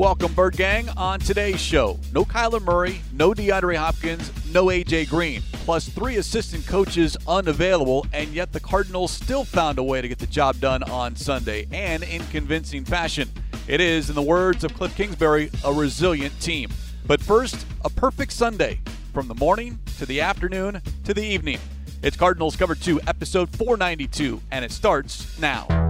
Welcome, Bird Gang. On today's show, no Kyler Murray, no DeAndre Hopkins, no AJ Green, plus three assistant coaches unavailable, and yet the Cardinals still found a way to get the job done on Sunday, and in convincing fashion. It is, in the words of Cliff Kingsbury, a resilient team. But first, a perfect Sunday from the morning to the afternoon to the evening. It's Cardinals Cover 2, episode 492, and it starts now.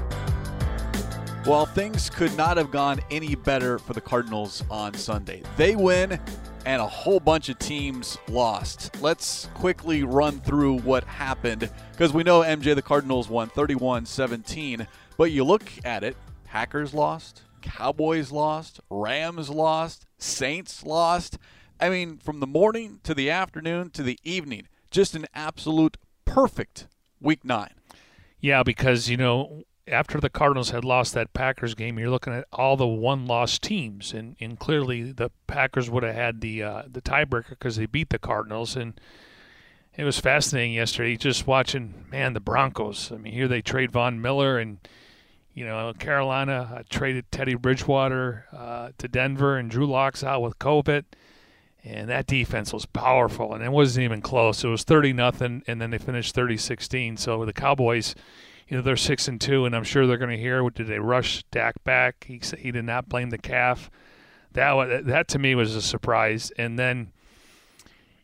Well, things could not have gone any better for the Cardinals on Sunday. They win, and a whole bunch of teams lost. Let's quickly run through what happened because we know MJ the Cardinals won 31 17, but you look at it Packers lost, Cowboys lost, Rams lost, Saints lost. I mean, from the morning to the afternoon to the evening, just an absolute perfect week nine. Yeah, because, you know, after the Cardinals had lost that Packers game, you're looking at all the one-loss teams, and, and clearly the Packers would have had the uh, the tiebreaker because they beat the Cardinals, and it was fascinating yesterday just watching man the Broncos. I mean, here they trade Von Miller, and you know Carolina uh, traded Teddy Bridgewater uh, to Denver, and Drew Lock's out with COVID. And that defense was powerful, and it wasn't even close. It was 30 nothing, and then they finished 30-16. So the Cowboys, you know they're six and two, and I'm sure they're going to hear. Did they rush Dak back? He he did not blame the calf. That that to me was a surprise. And then,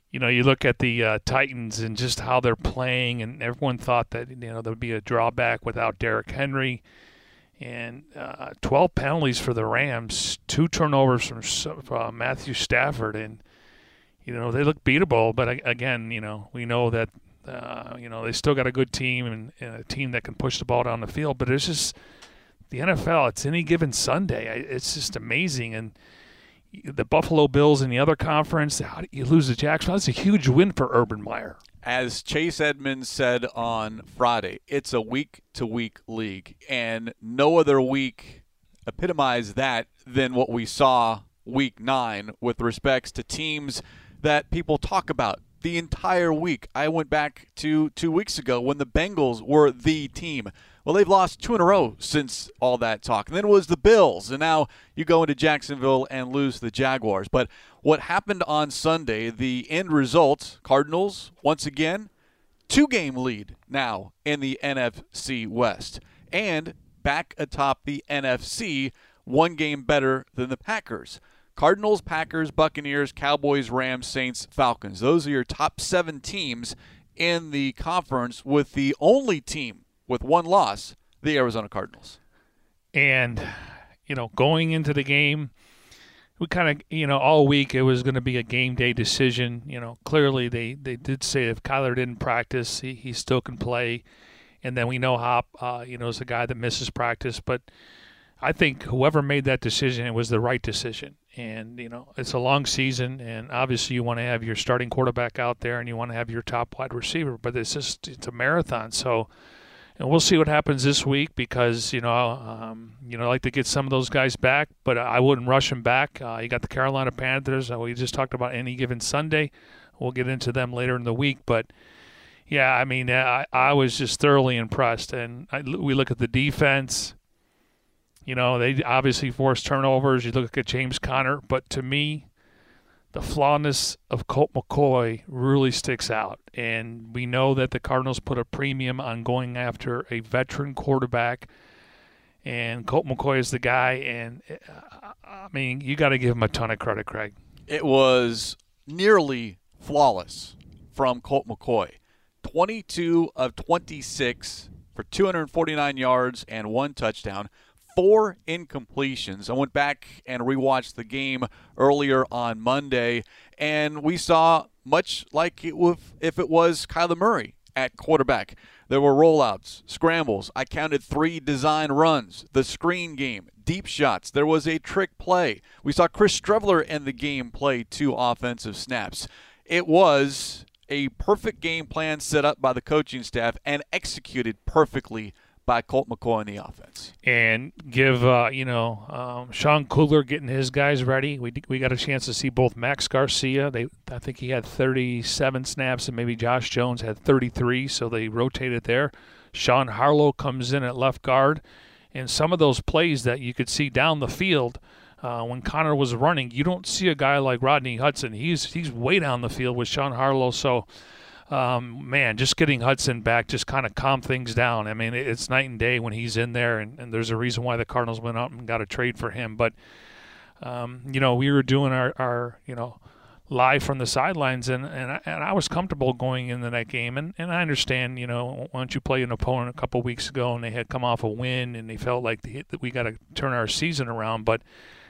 you know, you look at the uh, Titans and just how they're playing, and everyone thought that you know there would be a drawback without Derrick Henry, and uh, 12 penalties for the Rams, two turnovers from uh, Matthew Stafford, and you know they look beatable. But again, you know we know that uh, you know, they still got a good team and, and, a team that can push the ball down the field. But it's just the NFL. It's any given Sunday. It's just amazing. And the Buffalo Bills in the other conference, you lose to Jacksonville? That's a huge win for Urban Meyer. As Chase Edmonds said on Friday, it's a week to week league, and no other week epitomized that than what we saw week nine with respects to teams that people talk about the entire week. I went back to two weeks ago when the Bengals were the team. Well, they've lost two in a row since all that talk. And then it was the Bills, and now you go into Jacksonville and lose the Jaguars. But what happened on Sunday, the end result, Cardinals, once again, two game lead now in the NFC West. And back atop the NFC, one game better than the Packers. Cardinals, Packers, Buccaneers, Cowboys, Rams, Saints, Falcons. Those are your top seven teams in the conference, with the only team with one loss, the Arizona Cardinals. And, you know, going into the game, we kind of, you know, all week it was going to be a game day decision. You know, clearly they, they did say if Kyler didn't practice, he, he still can play. And then we know Hop, uh, you know, is a guy that misses practice. But I think whoever made that decision, it was the right decision and you know it's a long season and obviously you want to have your starting quarterback out there and you want to have your top wide receiver but it's just it's a marathon. So and we'll see what happens this week because you know um, you know I like to get some of those guys back but I wouldn't rush them back. Uh, you got the Carolina Panthers uh, we just talked about any given Sunday. We'll get into them later in the week but yeah I mean I, I was just thoroughly impressed. And I, we look at the defense you know, they obviously force turnovers. You look at James Conner, but to me, the flawness of Colt McCoy really sticks out. And we know that the Cardinals put a premium on going after a veteran quarterback. And Colt McCoy is the guy. And uh, I mean, you got to give him a ton of credit, Craig. It was nearly flawless from Colt McCoy. 22 of 26 for 249 yards and one touchdown four incompletions. I went back and rewatched the game earlier on Monday, and we saw much like it if it was Kyler Murray at quarterback. There were rollouts, scrambles. I counted three design runs, the screen game, deep shots. There was a trick play. We saw Chris Streveler in the game play two offensive snaps. It was a perfect game plan set up by the coaching staff and executed perfectly by Colt McCoy in the offense. And give uh, you know um, Sean Kugler getting his guys ready. We we got a chance to see both Max Garcia. They I think he had 37 snaps and maybe Josh Jones had 33, so they rotated there. Sean Harlow comes in at left guard, and some of those plays that you could see down the field. Uh, when Conner was running, you don't see a guy like Rodney Hudson. He's he's way down the field with Sean Harlow. So um, man, just getting Hudson back just kind of calmed things down. I mean, it's night and day when he's in there, and, and there's a reason why the Cardinals went out and got a trade for him. But, um, you know, we were doing our, our you know, live from the sidelines, and, and, I, and I was comfortable going into that game. And, and I understand, you know, once you play an opponent a couple weeks ago and they had come off a win and they felt like that we got to turn our season around, but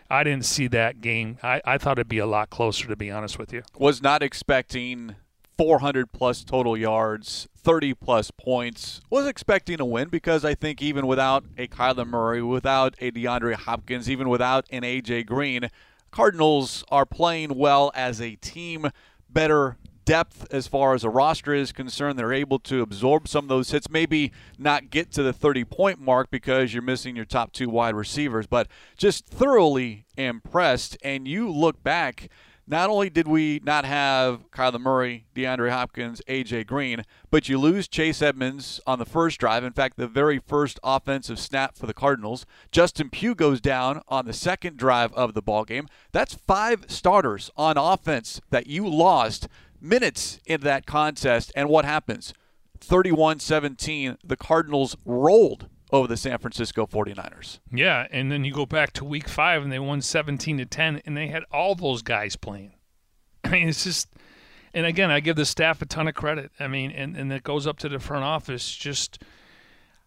I didn't see that game. I, I thought it'd be a lot closer, to be honest with you. Was not expecting 400 plus total yards, 30 plus points. Was expecting a win because I think even without a Kyler Murray, without a DeAndre Hopkins, even without an AJ Green, Cardinals are playing well as a team, better depth as far as a roster is concerned. They're able to absorb some of those hits, maybe not get to the 30 point mark because you're missing your top two wide receivers, but just thoroughly impressed. And you look back not only did we not have Kyler Murray, DeAndre Hopkins, AJ Green, but you lose Chase Edmonds on the first drive. In fact, the very first offensive snap for the Cardinals. Justin Pugh goes down on the second drive of the ball game. That's five starters on offense that you lost minutes into that contest. And what happens? 31 17, the Cardinals rolled over the San Francisco 49ers. Yeah, and then you go back to week 5 and they won 17 to 10 and they had all those guys playing. I mean, it's just and again, I give the staff a ton of credit. I mean, and and it goes up to the front office just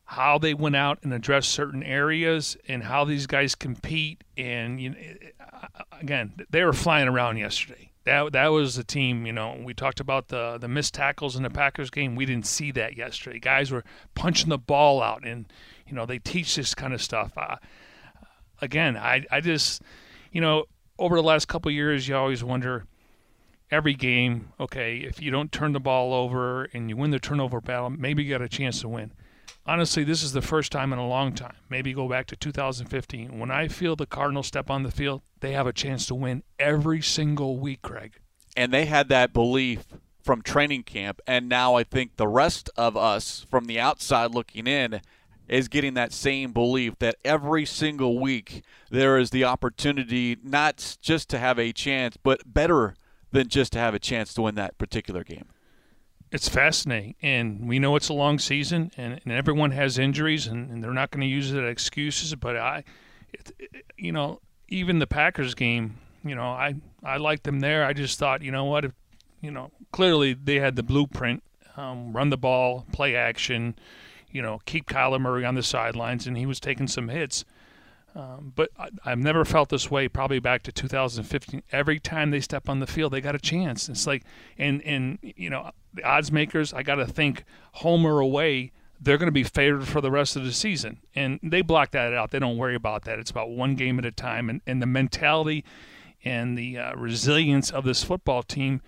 how they went out and addressed certain areas and how these guys compete and you know, uh, again, they were flying around yesterday that that was the team. You know, we talked about the the missed tackles in the Packers game. We didn't see that yesterday. Guys were punching the ball out, and you know they teach this kind of stuff. Uh, again, I I just you know over the last couple years, you always wonder every game. Okay, if you don't turn the ball over and you win the turnover battle, maybe you got a chance to win honestly, this is the first time in a long time, maybe go back to 2015, when I feel the Cardinals step on the field, they have a chance to win every single week, Craig. And they had that belief from training camp. And now I think the rest of us from the outside looking in is getting that same belief that every single week there is the opportunity not just to have a chance, but better than just to have a chance to win that particular game it's fascinating, and we know it's a long season, and, and everyone has injuries, and, and they're not going to use it as excuses. But I, it, it, you know, even the Packers game, you know, I I liked them there. I just thought, you know what, if, you know, clearly they had the blueprint: um, run the ball, play action, you know, keep Kyler Murray on the sidelines, and he was taking some hits. Um, but I, have never felt this way. Probably back to 2015. Every time they step on the field, they got a chance. It's like, and and you know, the odds makers. I got to think home or away, they're going to be favored for the rest of the season, and they block that out. They don't worry about that. It's about one game at a time, and and the mentality and the uh, resilience of this football team.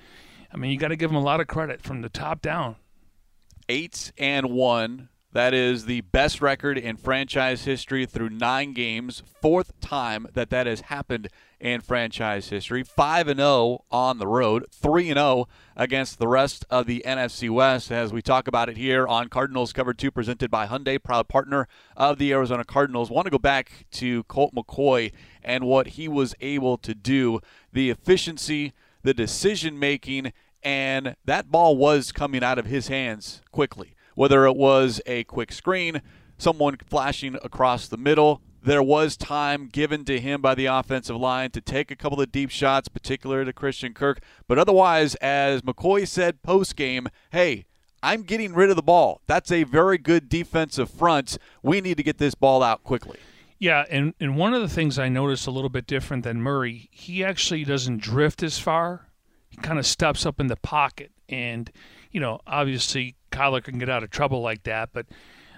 I mean, you got to give them a lot of credit from the top down. Eight and one that is the best record in franchise history through nine games. Fourth time that that has happened in franchise history. 5 and 0 on the road, 3 and 0 against the rest of the NFC West as we talk about it here on Cardinals Cover 2 presented by Hyundai, proud partner of the Arizona Cardinals. Want to go back to Colt McCoy and what he was able to do, the efficiency, the decision making, and that ball was coming out of his hands quickly whether it was a quick screen, someone flashing across the middle. There was time given to him by the offensive line to take a couple of deep shots, particularly to Christian Kirk. But otherwise, as McCoy said post game, hey, I'm getting rid of the ball. That's a very good defensive front. We need to get this ball out quickly. Yeah, and, and one of the things I noticed a little bit different than Murray, he actually doesn't drift as far. He kind of steps up in the pocket and you know, obviously Kyler can get out of trouble like that, but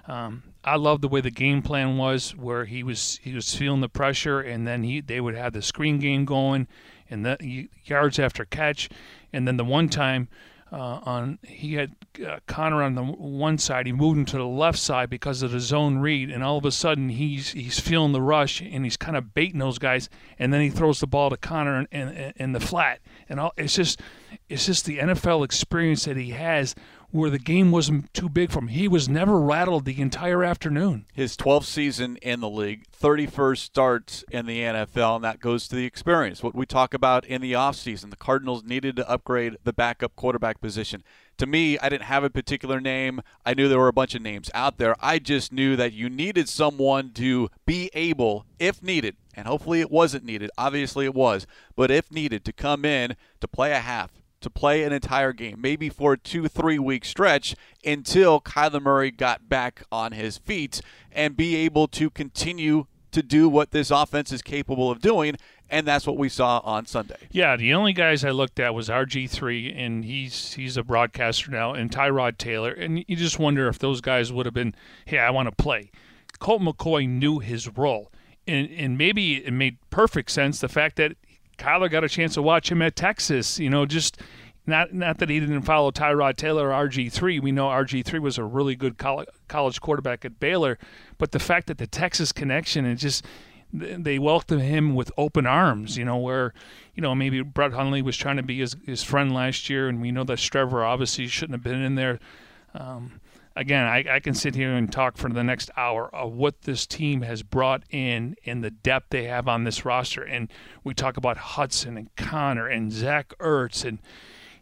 um, I love the way the game plan was, where he was he was feeling the pressure, and then he they would have the screen game going, and the yards after catch, and then the one time uh, on he had uh, Conner on the one side, he moved him to the left side because of the zone read, and all of a sudden he's he's feeling the rush and he's kind of baiting those guys, and then he throws the ball to Conner in, in, in the flat, and all, it's just it's just the NFL experience that he has where the game wasn't too big for him. He was never rattled the entire afternoon. His 12th season in the league, 31st starts in the NFL, and that goes to the experience. What we talk about in the offseason, the Cardinals needed to upgrade the backup quarterback position. To me, I didn't have a particular name. I knew there were a bunch of names out there. I just knew that you needed someone to be able, if needed, and hopefully it wasn't needed, obviously it was, but if needed, to come in to play a half, to play an entire game, maybe for a two, three week stretch until Kyler Murray got back on his feet and be able to continue to do what this offense is capable of doing. And that's what we saw on Sunday. Yeah, the only guys I looked at was RG3, and he's he's a broadcaster now, and Tyrod Taylor. And you just wonder if those guys would have been, hey, I want to play. Colt McCoy knew his role. And, and maybe it made perfect sense the fact that Kyler got a chance to watch him at Texas. You know, just not not that he didn't follow Tyrod Taylor or RG3. We know RG3 was a really good college quarterback at Baylor, but the fact that the Texas connection and just they welcomed him with open arms. You know, where you know maybe Brett Hundley was trying to be his his friend last year, and we know that Strever obviously shouldn't have been in there. Um, again, I, I, can sit here and talk for the next hour of what this team has brought in and the depth they have on this roster. And we talk about Hudson and Conner and Zach Ertz and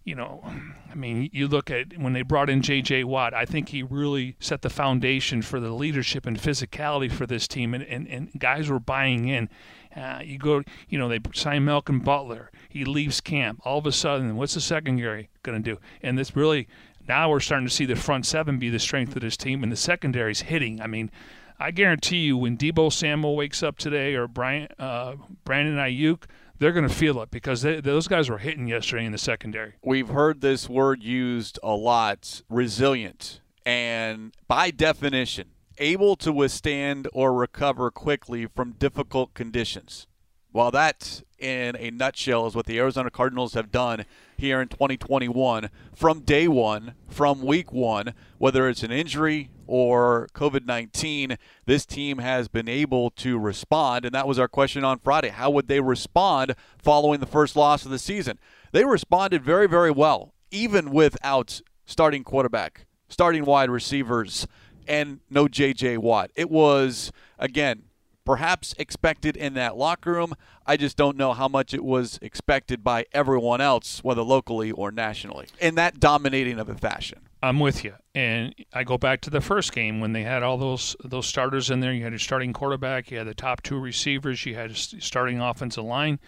you know, I mean, you look at when they brought in J.J. Watt, I think he really set the foundation for the leadership and physicality for this team, and, and, and guys were buying in. Uh, you go, you know, they sign Malcolm Butler. He leaves camp. All of a sudden, what's the secondary going to do? And this really, now we're starting to see the front seven be the strength of this team, and the secondary's hitting. I mean, I guarantee you, when Deebo Samuel wakes up today or Brian, uh, Brandon Aiyuk – they're going to feel it because they, those guys were hitting yesterday in the secondary. We've heard this word used a lot resilient. And by definition, able to withstand or recover quickly from difficult conditions. Well, that, in a nutshell, is what the Arizona Cardinals have done here in 2021 from day one, from week one, whether it's an injury or COVID 19, this team has been able to respond. And that was our question on Friday. How would they respond following the first loss of the season? They responded very, very well, even without starting quarterback, starting wide receivers, and no J.J. Watt. It was, again, perhaps expected in that locker room. I just don't know how much it was expected by everyone else, whether locally or nationally, in that dominating of a fashion. I'm with you, and I go back to the first game when they had all those those starters in there. You had a starting quarterback, you had the top two receivers, you had a starting offensive line,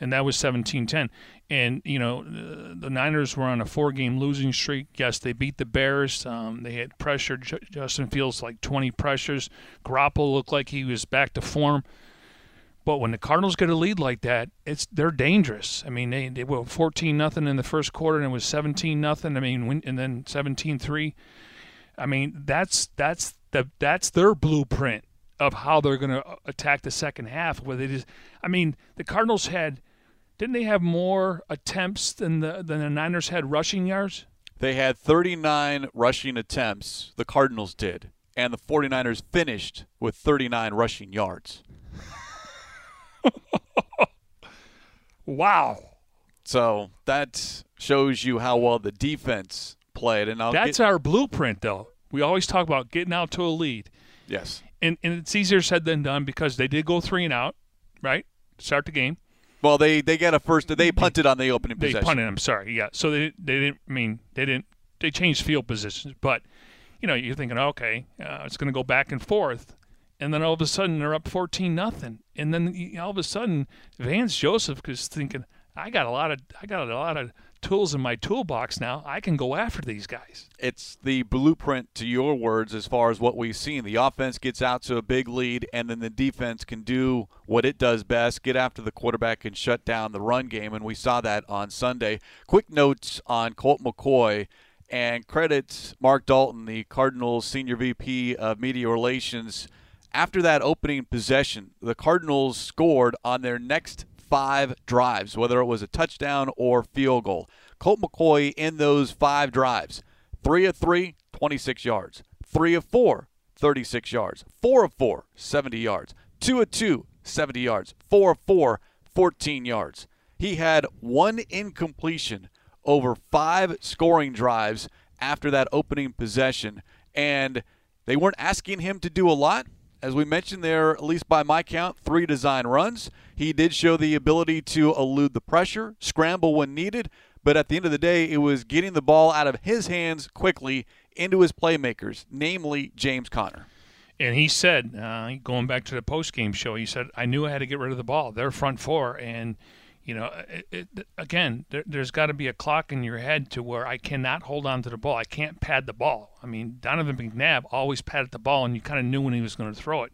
and that was 17-10. And you know the Niners were on a four-game losing streak. Yes, they beat the Bears. Um, they had pressured Justin Fields like 20 pressures. Garoppolo looked like he was back to form. But when the Cardinals get a lead like that, it's they're dangerous. I mean, they they were 14 nothing in the first quarter and it was 17 nothing. I mean, when, and then 17-3. I mean, that's that's the that's their blueprint of how they're going to attack the second half. Where they just, I mean, the Cardinals had didn't they have more attempts than the than the Niners had rushing yards? They had 39 rushing attempts. The Cardinals did, and the 49ers finished with 39 rushing yards. wow. So that shows you how well the defense played. And I'll that's get, our blueprint, though. We always talk about getting out to a lead. Yes. And and it's easier said than done because they did go three and out, right? Start the game. Well, they they got a first. They punted on the opening they possession. punted. I'm sorry. Yeah. So they they didn't I mean they didn't they changed field positions, but you know you're thinking okay, uh, it's going to go back and forth and then all of a sudden they're up 14 nothing and then all of a sudden Vance Joseph is thinking I got a lot of I got a lot of tools in my toolbox now I can go after these guys. It's the blueprint to your words as far as what we've seen. The offense gets out to a big lead and then the defense can do what it does best get after the quarterback and shut down the run game and we saw that on Sunday. Quick notes on Colt McCoy and credits Mark Dalton, the Cardinals senior VP of Media Relations. After that opening possession, the Cardinals scored on their next five drives, whether it was a touchdown or field goal. Colt McCoy in those five drives, three of three, 26 yards, three of four, 36 yards, four of four, 70 yards, two of two, 70 yards, four of four, 14 yards. He had one incompletion over five scoring drives after that opening possession, and they weren't asking him to do a lot. As we mentioned there, at least by my count, three design runs. He did show the ability to elude the pressure, scramble when needed, but at the end of the day, it was getting the ball out of his hands quickly into his playmakers, namely James Conner. And he said, uh, going back to the post game show, he said, I knew I had to get rid of the ball. They're front four. And, you know, it, it, again, there, has got to be a clock in your head to where I cannot hold on to the ball. I can't pad the ball. I mean, Donovan McNabb always padded the ball, and you kind of knew when he was going to throw it.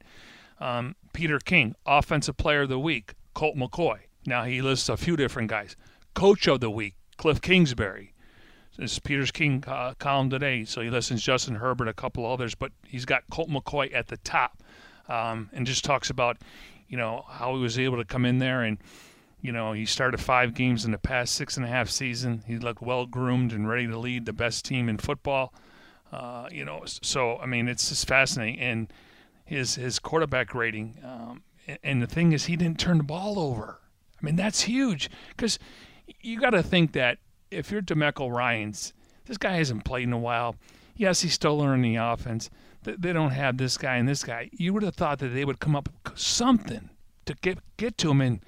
Um, Peter King, Offensive Player of the Week, Colt McCoy. Now he lists a few different guys. Coach of the Week, Cliff Kingsbury. This is Peter's King uh, column today, so he listens Justin Herbert, a couple others, but he's got Colt McCoy at the top, um, and just talks about, you know, how he was able to come in there and, you know, he started five games in the past six and a half season. He looked well groomed and ready to lead the best team in football. Uh, you know, so I mean, it's just fascinating, and his his quarterback rating. Um, and the thing is, he didn't turn the ball over. I mean, that's huge because you got to think that if you're DeMeco Ryans, this guy hasn't played in a while. Yes, he's still learning the offense. They don't have this guy and this guy. You would have thought that they would come up with something to get get to him and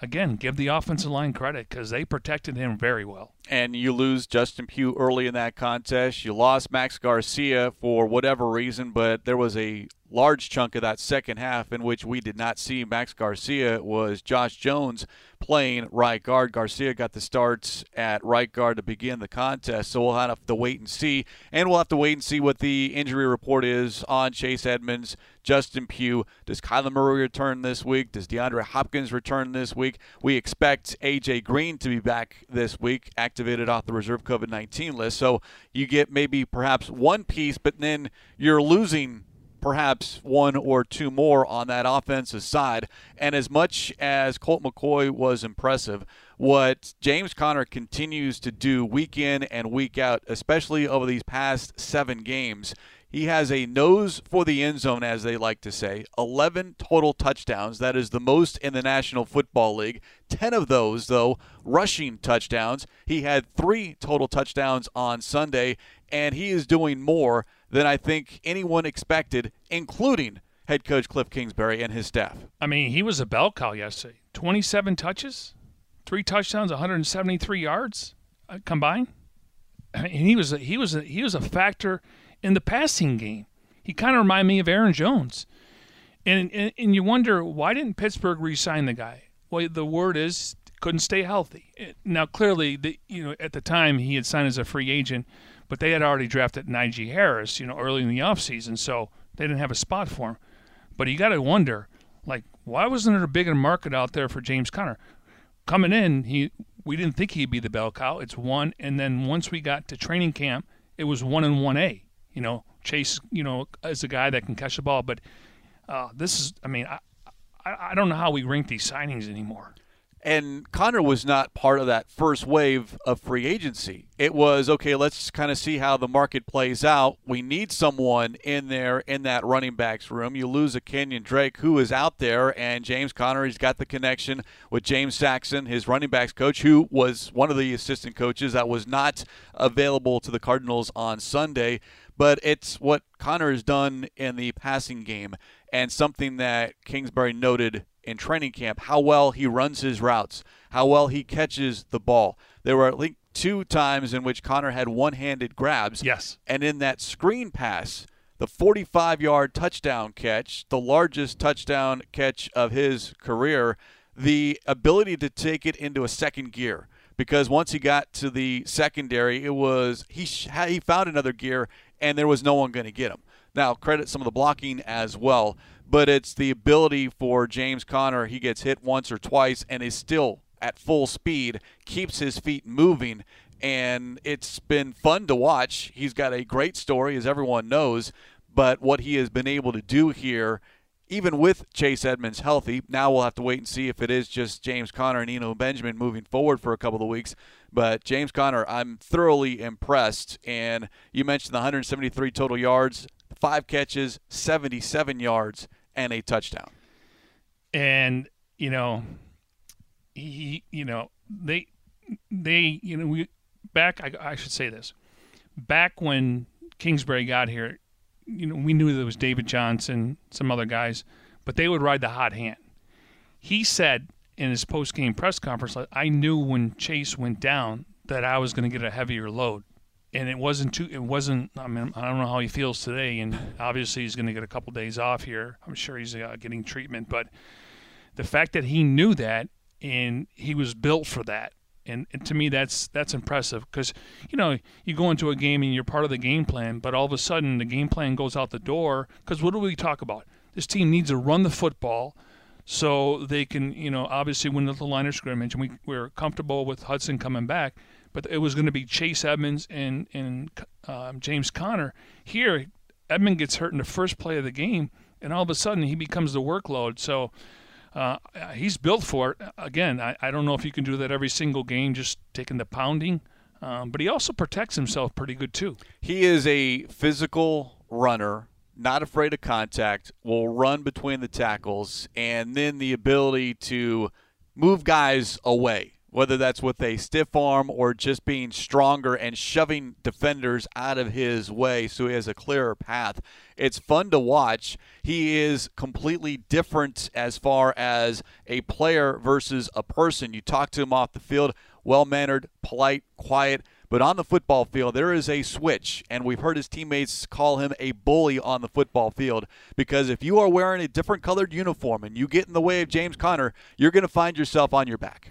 again give the offensive line credit because they protected him very well. And you lose Justin Pugh early in that contest. You lost Max Garcia for whatever reason, but there was a large chunk of that second half in which we did not see Max Garcia was Josh Jones playing right guard. Garcia got the starts at right guard to begin the contest, so we'll have to wait and see. And we'll have to wait and see what the injury report is on Chase Edmonds, Justin Pugh. Does Kyler Murray return this week? Does DeAndre Hopkins return this week? We expect A.J. Green to be back this week, activated off the reserve COVID 19 list. So you get maybe perhaps one piece, but then you're losing perhaps one or two more on that offensive side. And as much as Colt McCoy was impressive, what James Conner continues to do week in and week out, especially over these past seven games, he has a nose for the end zone, as they like to say. 11 total touchdowns. That is the most in the National Football League. 10 of those, though, rushing touchdowns. He had three total touchdowns on Sunday, and he is doing more than I think anyone expected, including head coach Cliff Kingsbury and his staff. I mean, he was a bell cow yesterday. 27 touches, three touchdowns, 173 yards uh, combined. And he was a, he was a, he was a factor in the passing game. He kind of reminded me of Aaron Jones. And, and, and you wonder why didn't Pittsburgh re-sign the guy? Well, the word is couldn't stay healthy. Now, clearly, the, you know, at the time he had signed as a free agent, but they had already drafted Najee Harris, you know, early in the offseason, so they didn't have a spot for him. But you got to wonder, like, why wasn't there a bigger market out there for James Conner? Coming in, he we didn't think he'd be the bell cow. It's one, and then once we got to training camp, it was one and one A. You know, Chase, you know, is a guy that can catch the ball, but uh, this is, I mean, I, I, I don't know how we rank these signings anymore. And Conner was not part of that first wave of free agency. It was okay, let's kind of see how the market plays out. We need someone in there in that running backs room. You lose a Kenyon Drake who is out there, and James Conner, he's got the connection with James Saxon, his running backs coach, who was one of the assistant coaches that was not available to the Cardinals on Sunday. But it's what Conner has done in the passing game and something that Kingsbury noted in training camp how well he runs his routes, how well he catches the ball. There were at least two times in which Conner had one handed grabs. Yes. And in that screen pass, the 45 yard touchdown catch, the largest touchdown catch of his career, the ability to take it into a second gear. Because once he got to the secondary, it was he he found another gear and there was no one going to get him. Now credit some of the blocking as well, but it's the ability for James Conner. He gets hit once or twice and is still at full speed, keeps his feet moving, and it's been fun to watch. He's got a great story, as everyone knows, but what he has been able to do here, even with Chase Edmonds healthy, now we'll have to wait and see if it is just James Conner and Eno Benjamin moving forward for a couple of weeks. But James Conner, I'm thoroughly impressed. And you mentioned the 173 total yards, five catches, 77 yards, and a touchdown. And you know, he, you know, they, they, you know, we back. I, I should say this. Back when Kingsbury got here, you know, we knew there was David Johnson, some other guys, but they would ride the hot hand. He said in his post game press conference, I knew when Chase went down that I was going to get a heavier load. And it wasn't too. It wasn't. I mean, I don't know how he feels today, and obviously he's going to get a couple days off here. I'm sure he's uh, getting treatment, but the fact that he knew that and he was built for that, and, and to me that's that's impressive because you know you go into a game and you're part of the game plan, but all of a sudden the game plan goes out the door. Because what do we talk about? This team needs to run the football so they can, you know, obviously win the line of scrimmage. And we, we're comfortable with Hudson coming back, but it was going to be Chase Edmonds and, and um, James Conner. Here, Edmond gets hurt in the first play of the game, and all of a sudden he becomes the workload. So uh, he's built for it. Again, I, I don't know if you can do that every single game, just taking the pounding. Um, but he also protects himself pretty good, too. He is a physical runner not afraid of contact, will run between the tackles, and then the ability to move guys away, whether that's with a stiff arm or just being stronger and shoving defenders out of his way so he has a clearer path. It's fun to watch. He is completely different as far as a player versus a person. You talk to him off the field, well mannered, polite, quiet but on the football field, there is a switch, and we've heard his teammates call him a bully on the football field because if you are wearing a different colored uniform and you get in the way of James Conner, you're going to find yourself on your back.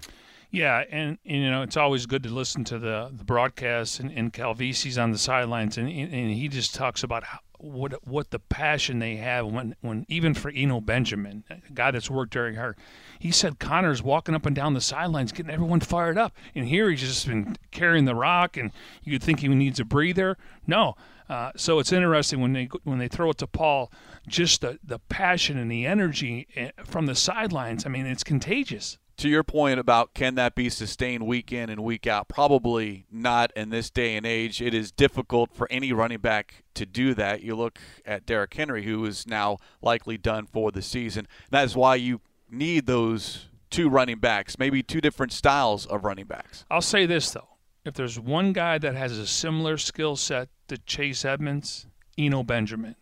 Yeah, and, and, you know it's always good to listen to the the broadcast and, and Calvisi's on the sidelines, and and he just talks about how, what what the passion they have when when even for Eno Benjamin, a guy that's worked very hard. He said Conner's walking up and down the sidelines, getting everyone fired up, and here he's just been carrying the rock, and you'd think he needs a breather. No, uh, so it's interesting when they when they throw it to Paul, just the the passion and the energy eh, from the sidelines. I mean, it's contagious to your point about can that be sustained week in and week out? Probably not in this day and age. It is difficult for any running back to do that. You look at Derrick Henry, who is now likely done for the season. That is why you need those two running backs, maybe two different styles of running backs. I'll say this, though. If there's one guy that has a similar skill set to Chase Edmonds, Eno Benjamin.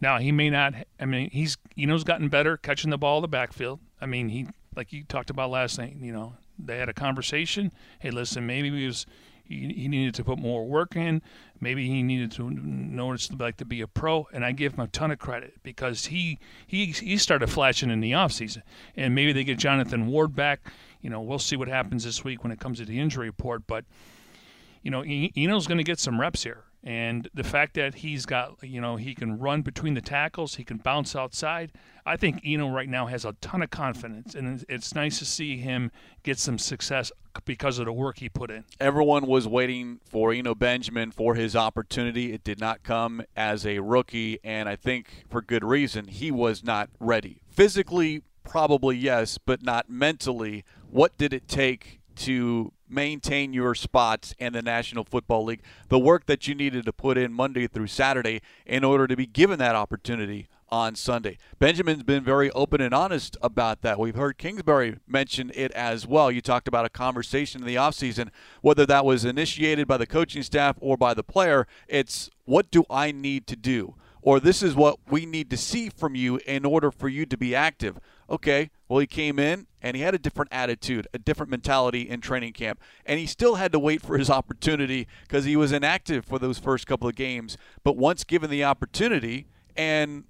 Now, he may not, I mean, he's, Eno's gotten better catching the ball in the backfield. I mean, he like you talked about last night, you know, they had a conversation. Hey, listen, maybe he was he, he needed to put more work in. Maybe he needed to notice like to be a pro, and I give him a ton of credit because he he he started flashing in the offseason. and maybe they get Jonathan Ward back. You know, we'll see what happens this week when it comes to the injury report, but you know, Eno's going to get some reps here. And the fact that he's got, you know, he can run between the tackles, he can bounce outside. I think Eno right now has a ton of confidence, and it's nice to see him get some success because of the work he put in. Everyone was waiting for Eno Benjamin for his opportunity. It did not come as a rookie, and I think for good reason. He was not ready. Physically, probably yes, but not mentally. What did it take to maintain your spots in the National Football League, the work that you needed to put in Monday through Saturday in order to be given that opportunity on Sunday. Benjamin's been very open and honest about that. We've heard Kingsbury mention it as well. You talked about a conversation in the offseason, whether that was initiated by the coaching staff or by the player. It's what do I need to do? Or this is what we need to see from you in order for you to be active. Okay, well, he came in and he had a different attitude, a different mentality in training camp. And he still had to wait for his opportunity because he was inactive for those first couple of games. But once given the opportunity, and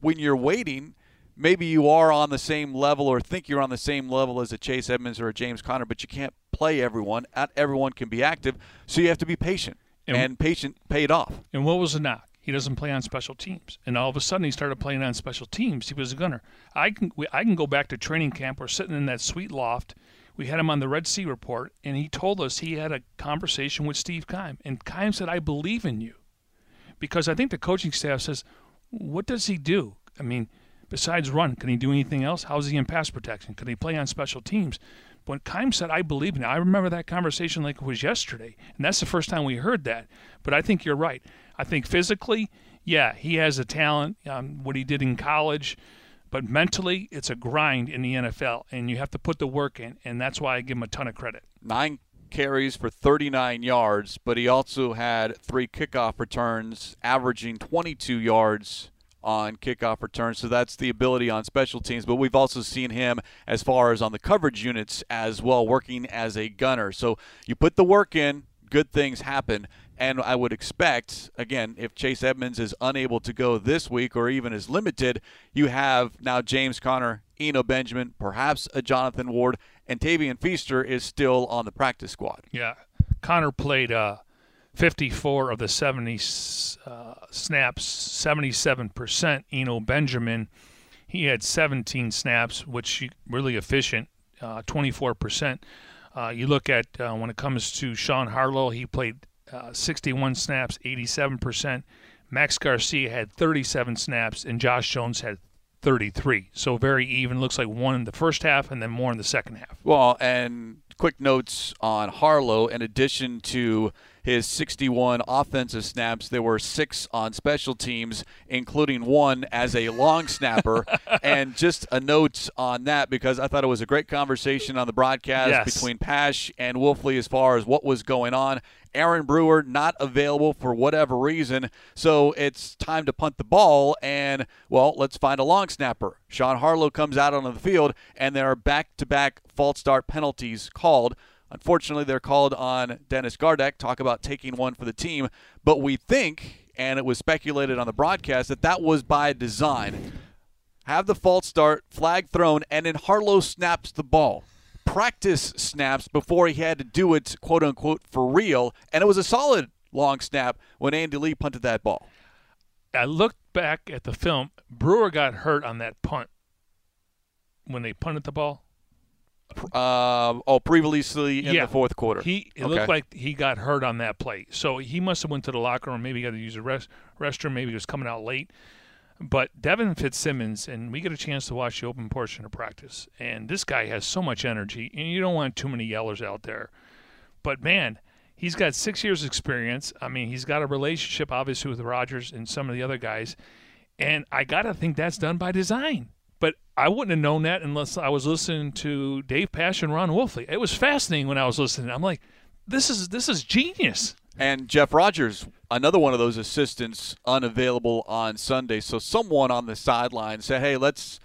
when you're waiting, maybe you are on the same level or think you're on the same level as a Chase Edmonds or a James Conner, but you can't play everyone. Not everyone can be active. So you have to be patient. And, and patient paid off. And what was the knock? He doesn't play on special teams. And all of a sudden, he started playing on special teams. He was a gunner. I can we, I can go back to training camp. We're sitting in that sweet loft. We had him on the Red Sea Report, and he told us he had a conversation with Steve Keim. And Keim said, I believe in you. Because I think the coaching staff says, what does he do? I mean, besides run, can he do anything else? How's he in pass protection? Can he play on special teams? When Keim said, I believe you, I remember that conversation like it was yesterday. And that's the first time we heard that. But I think you're right. I think physically, yeah, he has a talent, um, what he did in college – but mentally, it's a grind in the NFL, and you have to put the work in, and that's why I give him a ton of credit. Nine carries for 39 yards, but he also had three kickoff returns, averaging 22 yards on kickoff returns. So that's the ability on special teams. But we've also seen him as far as on the coverage units as well, working as a gunner. So you put the work in, good things happen. And I would expect, again, if Chase Edmonds is unable to go this week or even is limited, you have now James Conner, Eno Benjamin, perhaps a Jonathan Ward, and Tavian Feaster is still on the practice squad. Yeah. Conner played uh, 54 of the 70 uh, snaps, 77%. Eno Benjamin, he had 17 snaps, which really efficient, uh, 24%. Uh, you look at uh, when it comes to Sean Harlow, he played uh, 61 snaps, 87%. Max Garcia had 37 snaps, and Josh Jones had 33. So very even. Looks like one in the first half and then more in the second half. Well, and quick notes on Harlow, in addition to his 61 offensive snaps. There were six on special teams, including one as a long snapper. and just a note on that because I thought it was a great conversation on the broadcast yes. between Pasch and Wolfley as far as what was going on. Aaron Brewer not available for whatever reason, so it's time to punt the ball and well, let's find a long snapper. Sean Harlow comes out onto the field and there are back-to-back false start penalties called. Unfortunately, they're called on Dennis Gardeck. Talk about taking one for the team. But we think, and it was speculated on the broadcast, that that was by design. Have the false start, flag thrown, and then Harlow snaps the ball. Practice snaps before he had to do it, quote unquote, for real. And it was a solid long snap when Andy Lee punted that ball. I looked back at the film. Brewer got hurt on that punt when they punted the ball. Uh, oh, previously in yeah. the fourth quarter. He it okay. looked like he got hurt on that play, so he must have went to the locker room. Maybe he got to use the rest restroom. Maybe he was coming out late. But Devin Fitzsimmons, and we get a chance to watch the open portion of practice, and this guy has so much energy, and you don't want too many yellers out there. But man, he's got six years experience. I mean, he's got a relationship obviously with Rogers and some of the other guys, and I gotta think that's done by design. But I wouldn't have known that unless I was listening to Dave Pasch and Ron Wolfley. It was fascinating when I was listening. I'm like, this is this is genius. And Jeff Rogers, another one of those assistants unavailable on Sunday. So someone on the sideline said, "Hey, let's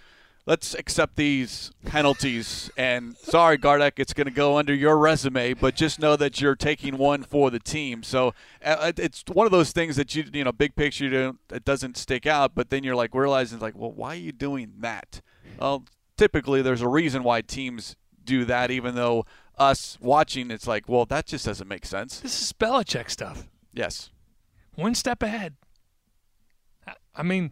let's accept these penalties." And sorry, Gardeck, it's going to go under your resume, but just know that you're taking one for the team. So uh, it's one of those things that you you know, big picture, you don't, it doesn't stick out, but then you're like realizing like, well, why are you doing that? Well, typically there's a reason why teams do that, even though us watching, it's like, well, that just doesn't make sense. This is Belichick stuff. Yes. One step ahead. I mean,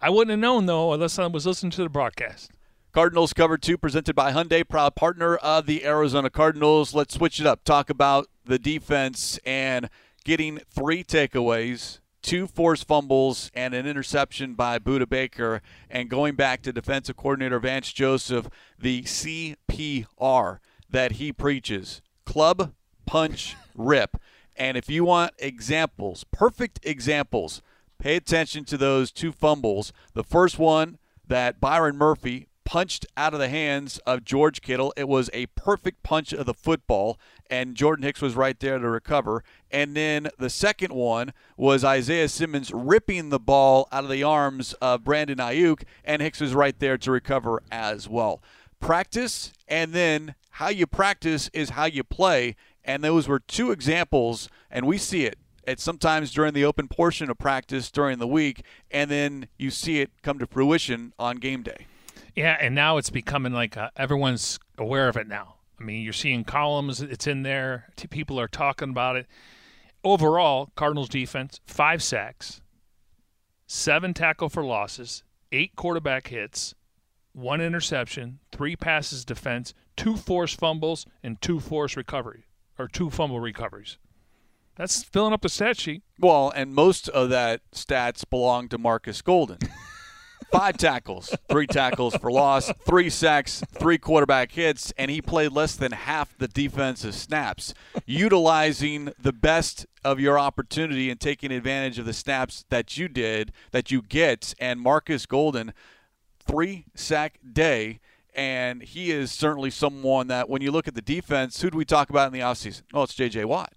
I wouldn't have known though unless I was listening to the broadcast. Cardinals cover two presented by Hyundai, proud partner of the Arizona Cardinals. Let's switch it up. Talk about the defense and getting three takeaways, two forced fumbles, and an interception by Budda Baker. And going back to defensive coordinator Vance Joseph, the CPR that he preaches club, punch, rip. And if you want examples, perfect examples, pay attention to those two fumbles. The first one that Byron Murphy punched out of the hands of George Kittle. It was a perfect punch of the football, and Jordan Hicks was right there to recover. And then the second one was Isaiah Simmons ripping the ball out of the arms of Brandon Aiyuk, and Hicks was right there to recover as well. Practice, and then how you practice is how you play. And those were two examples, and we see it at sometimes during the open portion of practice during the week, and then you see it come to fruition on game day. Yeah, and now it's becoming like uh, everyone's aware of it now. I mean, you're seeing columns, it's in there, people are talking about it. Overall, Cardinals defense, five sacks, seven tackle for losses, eight quarterback hits, one interception, three passes defense, two forced fumbles, and two forced recovery or two fumble recoveries. That's filling up the stat sheet. Well, and most of that stats belong to Marcus Golden. Five tackles, three tackles for loss, three sacks, three quarterback hits, and he played less than half the defensive snaps, utilizing the best of your opportunity and taking advantage of the snaps that you did, that you get. And Marcus Golden, three sack day. And he is certainly someone that when you look at the defense, who do we talk about in the offseason? Oh, it's J.J. Watt.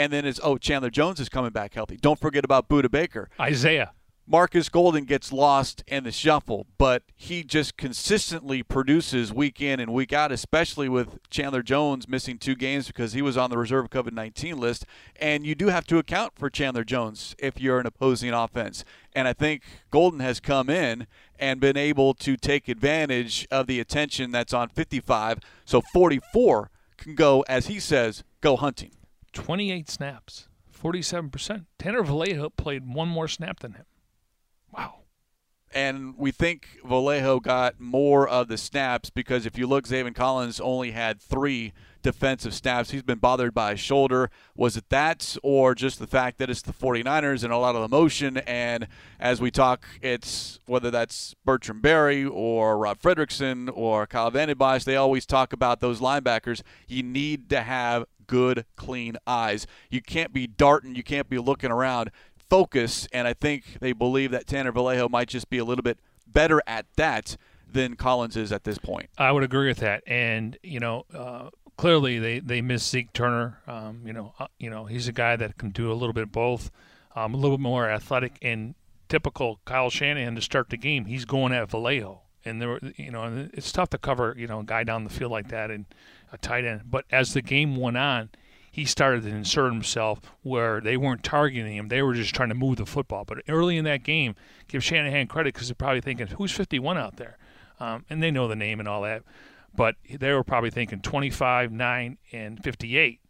And then it's, oh, Chandler Jones is coming back healthy. Don't forget about Budda Baker. Isaiah. Markus Golden gets lost in the shuffle, but he just consistently produces week in and week out, especially with Chandler Jones missing two games because he was on the reserve COVID 19 list. And you do have to account for Chandler Jones if you're an opposing offense. And I think Golden has come in and been able to take advantage of the attention that's on 55. So 44 can go, as he says, go hunting. 28 snaps, 47%. Tanner Vallejo played one more snap than him. Wow. And we think Vallejo got more of the snaps because if you look, Zaven Collins only had three defensive snaps. He's been bothered by his shoulder. Was it that or just the fact that it's the 49ers and a lot of the motion? And as we talk, it's whether that's Bertrand Berry or Rob Fredrickson or Kyle Vanden Bosch, they always talk about those linebackers. You need to have good, clean eyes. You can't be darting, you can't be looking around focus, and I think they believe that Tanner Vallejo might just be a little bit better at that than Collins is at this point. I would agree with that, and you know, uh, clearly they they miss Zeke Turner. Um, you know, uh, you know he's a guy that can do a little bit both, um, a little bit more athletic and typical Kyle Shanahan to start the game. He's going at Vallejo, and there, you know, it's tough to cover you know a guy down the field like that and a tight end. But as the game went on, he started to insert himself where they weren't targeting him. They were just trying to move the football. But early in that game, give Shanahan credit because they're probably thinking, who's 51 out there? Um, and they know the name and all that. But they were probably thinking 25, 9, and 58.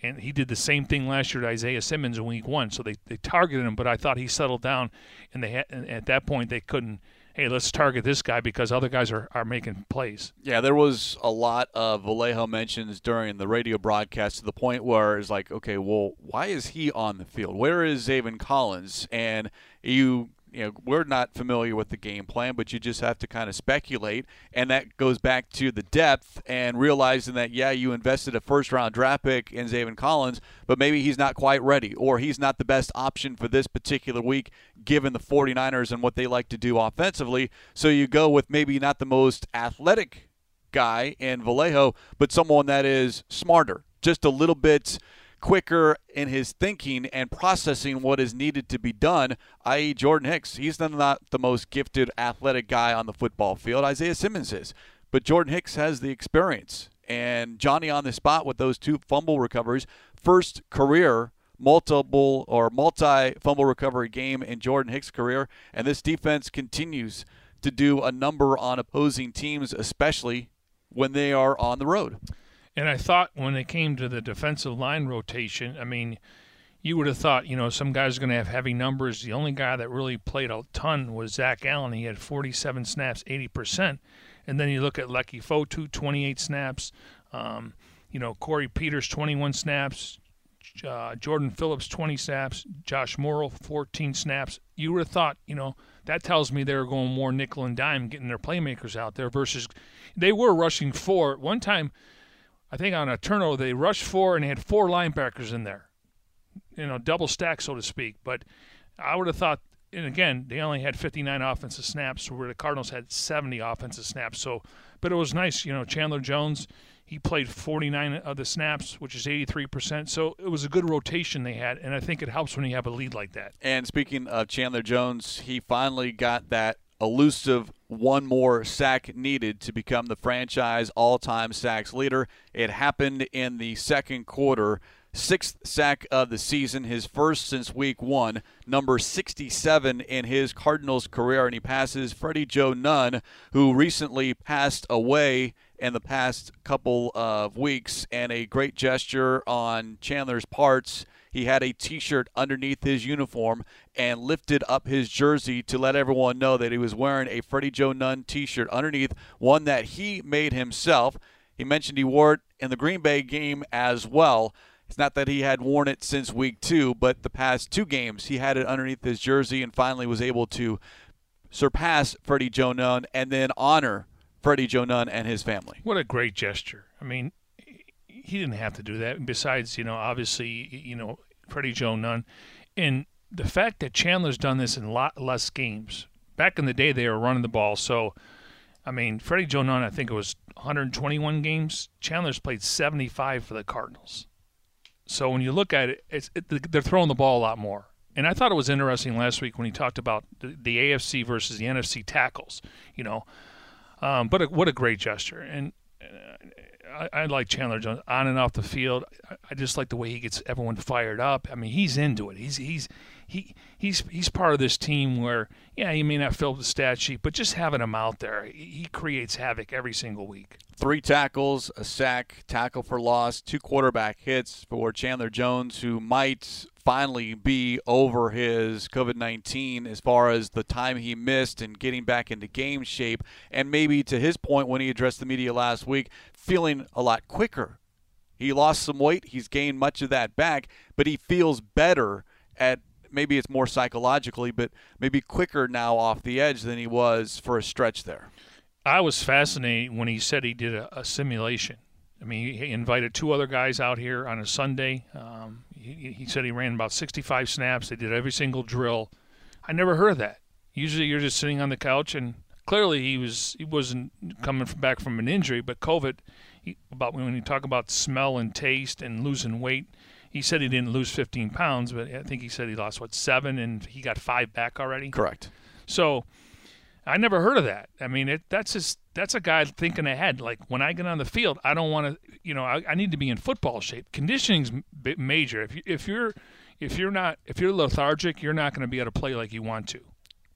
And he did the same thing last year to Isaiah Simmons in week one. So they, they targeted him, but I thought he settled down. And they had, and at that point, they couldn't – hey, let's target this guy because other guys are, are making plays. Yeah, there was a lot of Vallejo mentions during the radio broadcast to the point where it's like, okay, well, why is he on the field? Where is Zaven Collins? And you you know, we're not familiar with the game plan, but you just have to kind of speculate. And that goes back to the depth and realizing that, yeah, you invested a first round draft pick in Zaven Collins, but maybe he's not quite ready or he's not the best option for this particular week given the 49ers and what they like to do offensively. So you go with maybe not the most athletic guy in Vallejo, but someone that is smarter, just a little bit quicker in his thinking and processing what is needed to be done, i.e., Jordan Hicks. He's not the most gifted athletic guy on the football field. Isaiah Simmons is. But Jordan Hicks has the experience. And Johnny on the spot with those two fumble recoveries. First career multiple or multi fumble recovery game in Jordan Hicks' career. And this defense continues to do a number on opposing teams, especially when they are on the road. And I thought when it came to the defensive line rotation, I mean, you would have thought, you know, some guys are going to have heavy numbers. The only guy that really played a ton was Zach Allen. He had 47 snaps, 80%. And then you look at Leki Fotu, 28 snaps. Um, you know, Corey Peters, 21 snaps. Uh, Jordan Phillips, 20 snaps. Josh Mauro, 14 snaps. You would have thought, you know, that tells me they're going more nickel and dime, getting their playmakers out there versus they were rushing four. One time – I think on a turnover they rushed four and had four linebackers in there, you know, double stack so to speak. But I would have thought, and again, they only had 59 offensive snaps, where the Cardinals had 70 offensive snaps. So, but it was nice, you know. Chandler Jones, he played 49 of the snaps, which is 83%. So it was a good rotation they had, and I think it helps when you have a lead like that. And speaking of Chandler Jones, he finally got that elusive one more sack needed to become the franchise all time sacks leader. It happened in the second quarter. sixth sack of the season, his first since week one, number 67 in his Cardinals career, and he passes Freddie Joe Nunn, who recently passed away in the past couple of weeks, and a great gesture on Chandler's parts. He had a t shirt underneath his uniform and lifted up his jersey to let everyone know that he was wearing a Freddie Joe Nunn t shirt underneath, one that he made himself. He mentioned he wore it in the Green Bay game as well. It's not that he had worn it since week two, but the past two games he had it underneath his jersey and finally was able to surpass Freddie Joe Nunn and then honor Freddie Joe Nunn and his family. What a great gesture. I mean, he didn't have to do that. Besides, you know, obviously, you know, Freddie Joe Nunn. And the fact that Chandler's done this in a lot less games. Back in the day, they were running the ball. So, I mean, Freddie Joe Nunn, I think it was 121 games. Chandler's played 75 for the Cardinals. So when you look at it, it's, it, they're throwing the ball a lot more. And I thought it was interesting last week when he talked about the, the AFC versus the NFC tackles. You know, um, but a, what a great gesture. And uh, I, I, like Chandler Jones on and off the field. I, I just like the way he gets everyone fired up. I mean, he's into it. He's he's he he's he's part of this team where yeah, he may not fill the stat sheet, but just having him out there, he creates havoc every single week. Three tackles, a sack, tackle for loss, two quarterback hits for Chandler Jones, who might finally be over his COVID 19 as far as the time he missed and getting back into game shape. And maybe to his point when he addressed the media last week, feeling a lot quicker. He lost some weight, he's gained much of that back, but he feels better at maybe it's more psychologically, but maybe quicker now off the edge than he was for a stretch there. I was fascinated when he said he did a, a simulation. I mean, he invited two other guys out here on a Sunday. Um, he, he said he ran about 65 snaps. They did every single drill. I never heard of that. Usually, you're just sitting on the couch, and clearly he was he wasn't coming back from an injury. But COVID, he, about when you talk about smell and taste and losing weight, he said he didn't lose 15 pounds, but I think he said he lost what seven, and he got five back already. Correct. So I never heard of that. I mean, it, that's just that's a guy thinking ahead. Like when I get on the field, I don't want to, you know, I, I, need to be in football shape. Conditioning's major. If you, if you're if you're not if you're lethargic, you're not going to be able to play like you want to.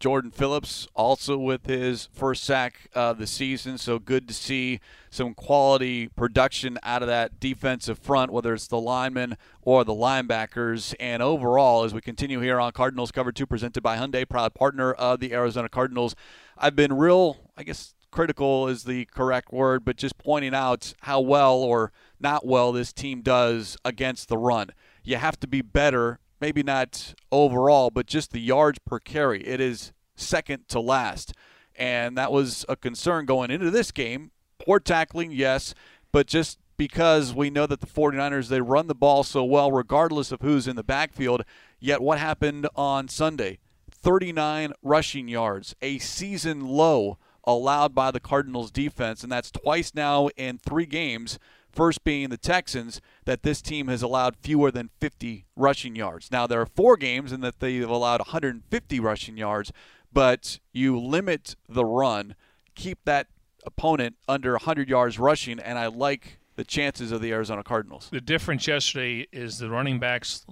Jordan Phillips also with his first sack uh, of the season. So good to see some quality production out of that defensive front, whether it's the linemen or the linebackers. And overall, as we continue here on Cardinals Cover 2, presented by Hyundai, proud partner of the Arizona Cardinals, I've been real, I guess critical is the correct word, but just pointing out how well or not well this team does against the run. You have to be better maybe not overall, but just the yards per carry. It is second to last. And that was a concern going into this game. Poor tackling, yes, but just because we know that the 49ers they run the ball so well regardless of who's in the backfield. Yet what happened on Sunday? 39 rushing yards, a season low allowed by the Cardinals defense and that's twice now in 3 games First being the Texans, that this team has allowed fewer than 50 rushing yards. Now, there are four games in that they've allowed 150 rushing yards, but you limit the run, keep that opponent under 100 yards rushing, and I like the chances of the Arizona Cardinals. The difference yesterday is the running backs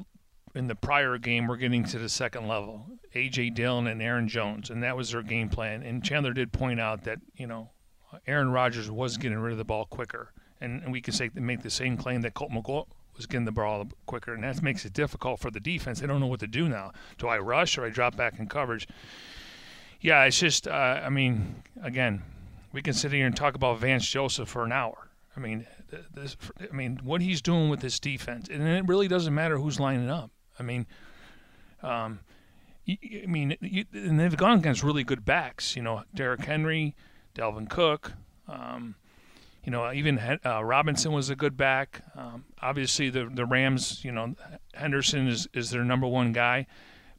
in the prior game were getting to the second level. A.J. Dillon and Aaron Jones, and that was their game plan. And Chandler did point out that, you know, Aaron Rodgers was getting rid of the ball quicker and, and we can say make the same claim that Colt McCoy was getting the ball quicker, and that makes it difficult for the defense. They don't know what to do now. Do I rush or I drop back in coverage? Yeah, it's just, uh, I mean, again, we can sit here and talk about Vance Joseph for an hour. I mean, this, I mean, what he's doing with this defense, and it really doesn't matter who's lining up. I mean, um, I mean, you, and they've gone against really good backs. You know, Derrick Henry, Dalvin Cook. Um, you know, even uh, Robinson was a good back. Um, obviously, the the Rams, you know, Henderson is, is their number one guy.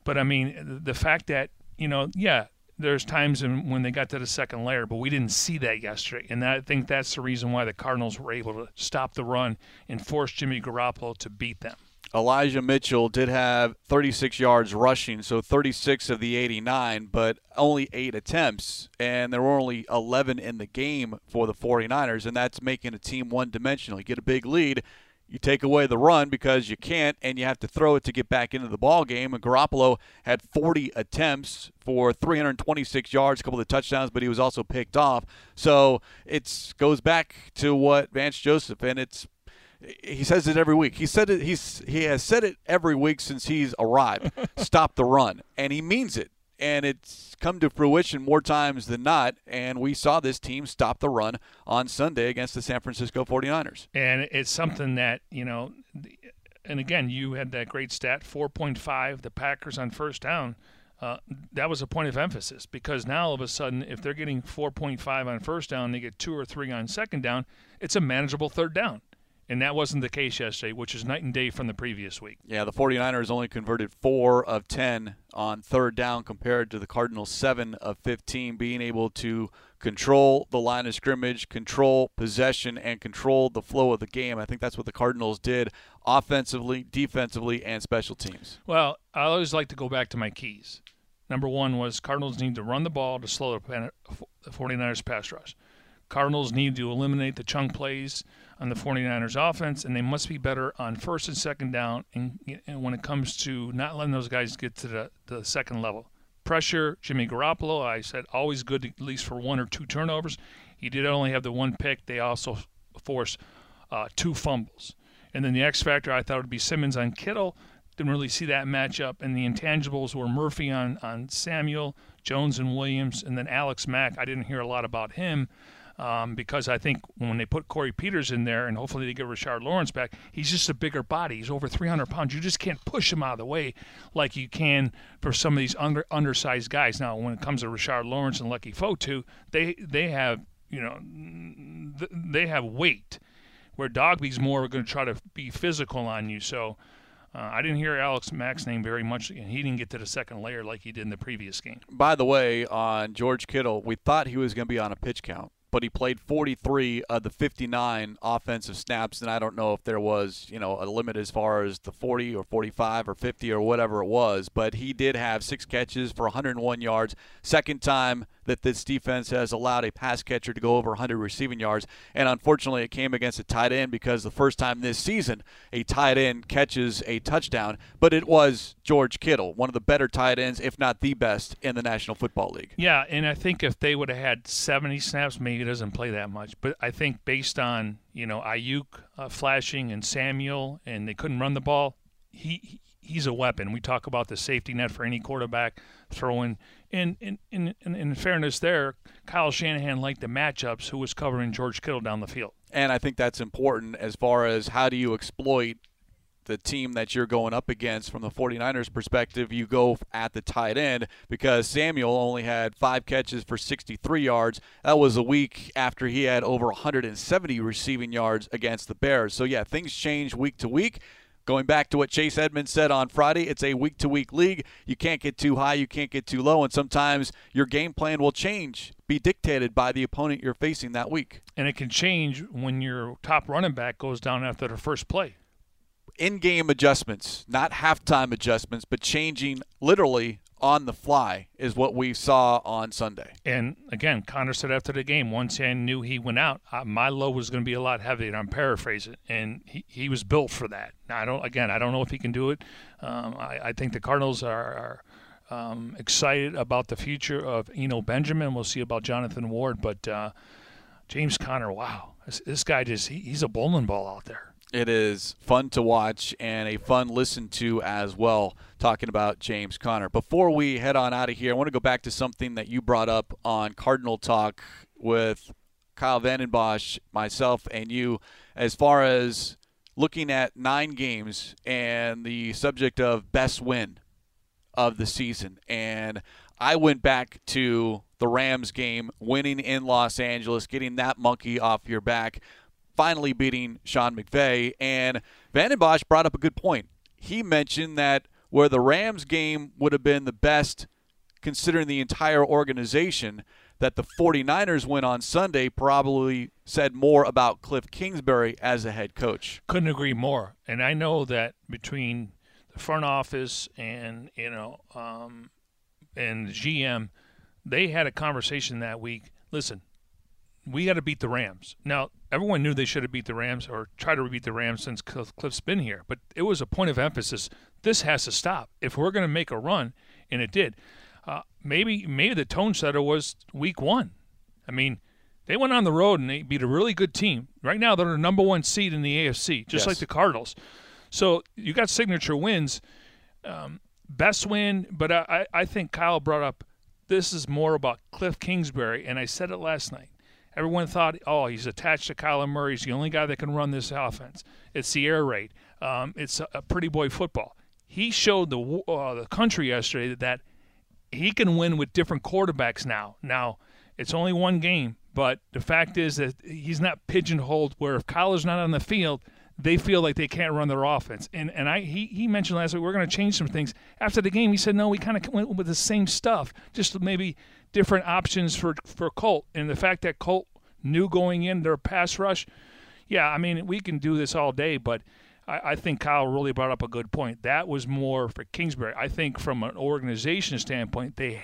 But I mean, the fact that you know, yeah, there's times when they got to the second layer, but we didn't see that yesterday, and that, I think that's the reason why the Cardinals were able to stop the run and force Jimmy Garoppolo to beat them. Elijah Mitchell did have 36 yards rushing, so 36 of the 89, but only eight attempts, and there were only 11 in the game for the 49ers, and that's making a team one dimensional. You get a big lead, you take away the run because you can't, and you have to throw it to get back into the ball game. And Garoppolo had 40 attempts for 326 yards, a couple of touchdowns, but he was also picked off. So it goes back to what Vance Joseph, and it's he says it every week. He said it. He's he has said it every week since he's arrived. Stop the run, and he means it and it's come to fruition more times than not. And we saw this team stop the run on Sunday against the San Francisco 49ers. And it's something that, you know, and again, you had that great stat 4.5, the Packers on first down. Uh, that was a point of emphasis because now all of a sudden, if they're getting 4.5 on first down, they get two or three on second down, it's a manageable third down. And that wasn't the case yesterday, which is night and day from the previous week. Yeah, the 49ers only converted 4 of 10 on third down compared to the Cardinals 7 of 15, being able to control the line of scrimmage, control possession, and control the flow of the game. I think that's what the Cardinals did offensively, defensively, and special teams. Well, I always like to go back to my keys. Number one was Cardinals need to run the ball to slow the 49ers pass rush. Cardinals need to eliminate the chunk plays on the 49ers offense, and they must be better on first and second down and, and when it comes to not letting those guys get to the, the second level. Pressure, Jimmy Garoppolo, I said always good at least for one or two turnovers. He did only have the one pick. They also forced uh, two fumbles. And then the X factor, I thought would be Simmons on Kittle. Didn't really see that matchup. And the intangibles were Murphy on, on Samuel, Jones and Williams, and then Alex Mack. I didn't hear a lot about him um, because I think when they put Corey Peters in there and hopefully they get Rashard Lawrence back, he's just a bigger body. He's over 300 pounds. You just can't push him out of the way like you can for some of these under, undersized guys. Now, when it comes to Rashard Lawrence and Leki Fotu, they they have you know they have weight, where Dogbe's more going to try to be physical on you. So. Uh, I didn't hear Alex Mack's name very much, and he didn't get to the second layer like he did in the previous game. By the way, on George Kittle, we thought he was going to be on a pitch count but he played 43 of the 59 offensive snaps, and I don't know if there was, you know, a limit as far as the 40 or 45 or 50 or whatever it was, but he did have six catches for 101 yards. Second time that this defense has allowed a pass catcher to go over 100 receiving yards. And unfortunately, it came against a tight end because the first time this season a tight end catches a touchdown, but it was George Kittle, one of the better tight ends, if not the best, in the National Football League. Yeah, and I think if they would have had 70 snaps, maybe he doesn't play that much. But I think based on, you know, Aiyuk uh, flashing and Samuel, and they couldn't run the ball, he he's a weapon. We talk about the safety net for any quarterback throwing. In, in, in, in fairness, there, Kyle Shanahan liked the matchups who was covering George Kittle down the field. And I think that's important as far as how do you exploit the team that you're going up against from the 49ers perspective, you go at the tight end because Samuel only had five catches for 63 yards. That was a week after he had over 170 receiving yards against the Bears. So, yeah, things change week to week. Going back to what Chase Edmonds said on Friday, it's a week to week league. You can't get too high, you can't get too low, and sometimes your game plan will change, be dictated by the opponent you're facing that week. And it can change when your top running back goes down after the first play. In game adjustments, not halftime adjustments, but changing literally on the fly is what we saw on Sunday. And again, Conner said after the game, once I knew he went out, uh, my low was going to be a lot heavier. I'm paraphrasing, and he, he was built for that. Now, I don't again, I don't know if he can do it. Um, I, I, think the Cardinals are, are um, excited about the future of Eno Benjamin. We'll see about Jonathan Ward, but uh, James Conner, wow, this, this guy just he, he's a bowling ball out there. It is fun to watch and a fun listen to as well, talking about James Conner. Before we head on out of here, I want to go back to something that you brought up on Cardinal Talk with Kyle Vanden Bosch, myself, and you, as far as looking at nine games and the subject of best win of the season. And I went back to the Rams game, winning in Los Angeles, getting that monkey off your back finally beating Sean McVay. And Vanden Bosch brought up a good point. He mentioned that where the Rams game would have been the best considering the entire organization, that the 49ers win on Sunday probably said more about Cliff Kingsbury as a head coach. Couldn't agree more. And I know that between the front office and, you know, um, and GM, they had a conversation that week. Listen, we got to beat the Rams. Now, everyone knew they should have beat the Rams or tried to beat the Rams since Cliff's been here, but it was a point of emphasis. This has to stop if we're going to make a run, and it did. Uh, maybe maybe the tone setter was week one. I mean, they went on the road and they beat a really good team. Right now, they're the number one seed in the AFC, just Yes. like the Cardinals. So you got signature wins. Um, best win, but I, I I think Kyle brought up this is more about Cliff Kingsbury, and I said it last night. Everyone thought, oh, he's attached to Kyler Murray. He's the only guy that can run this offense. It's the air raid. Um, it's a, a pretty boy football. He showed the uh, the country yesterday that he can win with different quarterbacks now. Now, it's only one game, but the fact is that he's not pigeonholed where if Kyler's not on the field, they feel like they can't run their offense. And and I he, he mentioned last week we're going to change some things. After the game, he said no, we kind of went with the same stuff, just maybe different options for for Colt. And the fact that Colt knew going in their pass rush, yeah, I mean we can do this all day, but I, I think Kyle really brought up a good point. That was more for Kingsbury. I think from an organization standpoint, they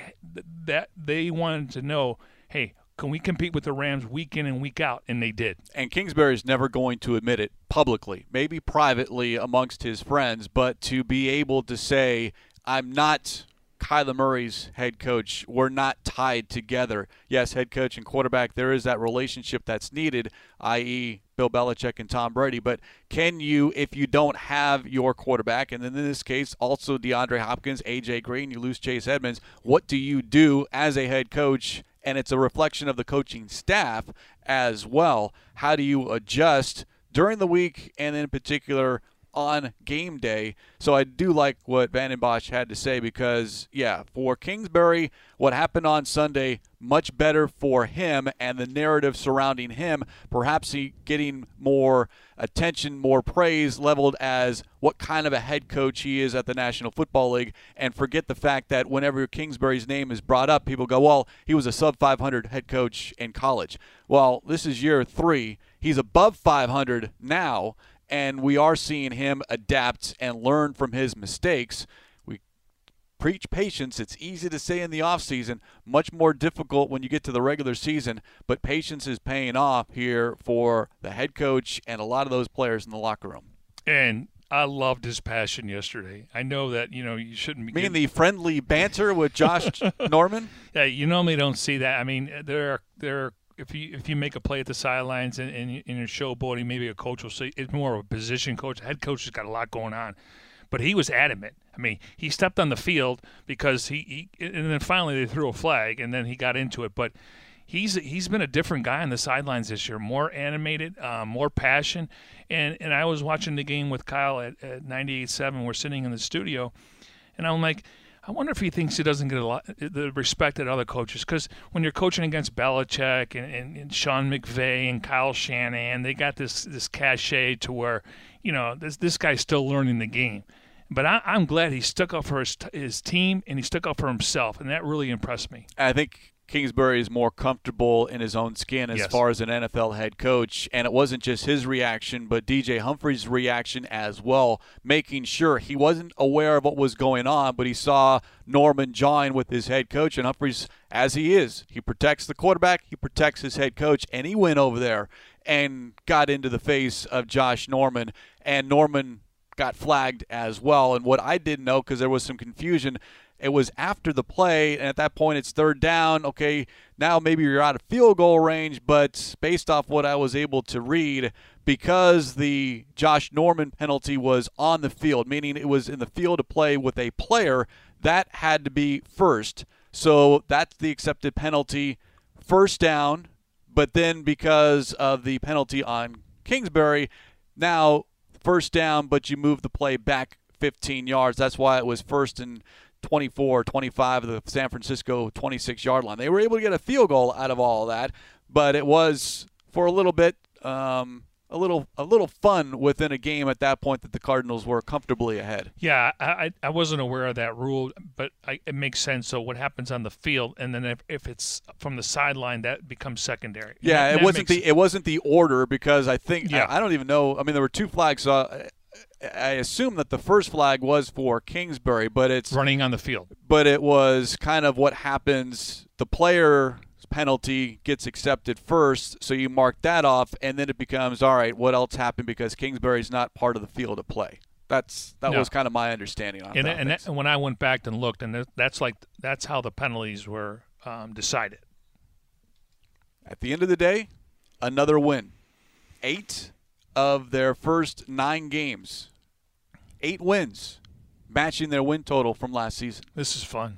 that they wanted to know, hey, can we compete with the Rams week in and week out? And they did. and Kingsbury is never going to admit it publicly, maybe privately amongst his friends, but to be able to say, I'm not Kyler Murray's head coach. We're not tied together. Yes, head coach and quarterback, there is that relationship that's needed, i.e., Bill Belichick and Tom Brady. But can you, if you don't have your quarterback, and then in this case, also DeAndre Hopkins, A.J. Green, you lose Chase Edmonds, what do you do as a head coach? And it's a reflection of the coaching staff as well. How do you adjust during the week and in particular on game day? So I do like what Vanden Bosch had to say because, yeah, for Kingsbury, what happened on Sunday, much better for him and the narrative surrounding him. Perhaps he getting more attention, more praise leveled as what kind of a head coach he is at the National Football League, and forget the fact that whenever Kingsbury's name is brought up, people go, well, he was a sub 500 head coach in college. Well, this is year three. He's above 500 now, and we are seeing him adapt and learn from his mistakes. We preach patience. It's easy to say in the offseason, much more difficult when you get to the regular season, but patience is paying off here for the head coach and a lot of those players in the locker room. And I loved his passion yesterday. I know that you know you shouldn't be. mean getting- the friendly banter with Josh Norman? Yeah, you normally don't see that. I mean, there are there are, if you if you make a play at the sidelines and, and, and you're showboating, maybe a coach will say it's more of a position coach. Head coach has got a lot going on, but he was adamant. I mean, he stepped on the field because he, he and then finally they threw a flag and then he got into it, but. He's he's been a different guy on the sidelines this year, more animated, uh, more passion, and and I was watching the game with Kyle at, at 98.7. We're sitting in the studio, and I'm like, I wonder if he thinks he doesn't get a lot the respect that other coaches. Because when you're coaching against Belichick and, and, and Sean McVay and Kyle Shanahan, they got this this cachet to where, you know, this this guy's still learning the game. But I, I'm glad he stuck up for his his team and he stuck up for himself, and that really impressed me. I think Kingsbury is more comfortable in his own skin as Yes. far as an NFL head coach. And it wasn't just his reaction, but DJ Humphries' reaction as well, making sure he wasn't aware of what was going on, but he saw Norman join with his head coach. And Humphries, as he is, he protects the quarterback, he protects his head coach, and he went over there and got into the face of Josh Norman. And Norman got flagged as well. And what I didn't know, because there was some confusion, it was after the play, and at that point it's third down. Okay, now maybe you're out of field goal range, but based off what I was able to read, because the Josh Norman penalty was on the field, meaning it was in the field of play with a player, that had to be first. So that's the accepted penalty, first down. But then because of the penalty on Kingsbury, now first down, but you move the play back 15 yards. That's why it was first and 24, 25 of the San Francisco 26 yard line. They were able to get a field goal out of all of that, but it was for a little bit. Um, a little, a little fun within a game at that point that the Cardinals were comfortably ahead. Yeah, I, I, wasn't aware of that rule, but I, it makes sense. So what happens on the field, and then if, if it's from the sideline, that becomes secondary. Yeah, That- it that wasn't the it wasn't the order because I think Yeah. I, I don't even know. I mean, there were two flags. So I, assume that the first flag was for Kingsbury, but it's running on the field. but it was kind of what happens. The player's penalty gets accepted first, so you mark that off, and then it becomes all right. What else happened because Kingsbury's not part of the field of play? That's that No. was kind of my understanding on And, that. and, and when I went back and looked, and that's like that's how the penalties were um, decided. At the end of the day, another win. Eight of their first nine games, eight wins, matching their win total from last season. This is fun.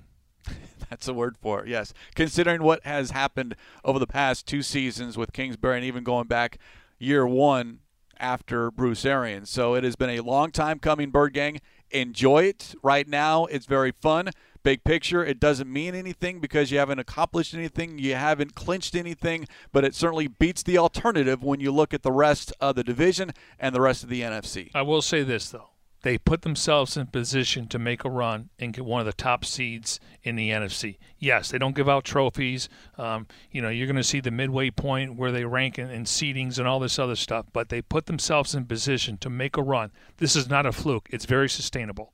That's a word for it, yes. Considering what has happened over the past two seasons with Kingsbury and even going back year one after Bruce Arians. So it has been a long time coming, Bird Gang. Enjoy it right now. It's very fun. Big picture, it doesn't mean anything because you haven't accomplished anything, you haven't clinched anything, but it certainly beats the alternative when you look at the rest of the division and the rest of the NFC. I will say this though. They put themselves in position to make a run and get one of the top seeds in the NFC. Yes, they don't give out trophies. Um, you know, you're going to see the midway point where they rank in, in seedings and all this other stuff, but they put themselves in position to make a run. This is not a fluke. It's very sustainable.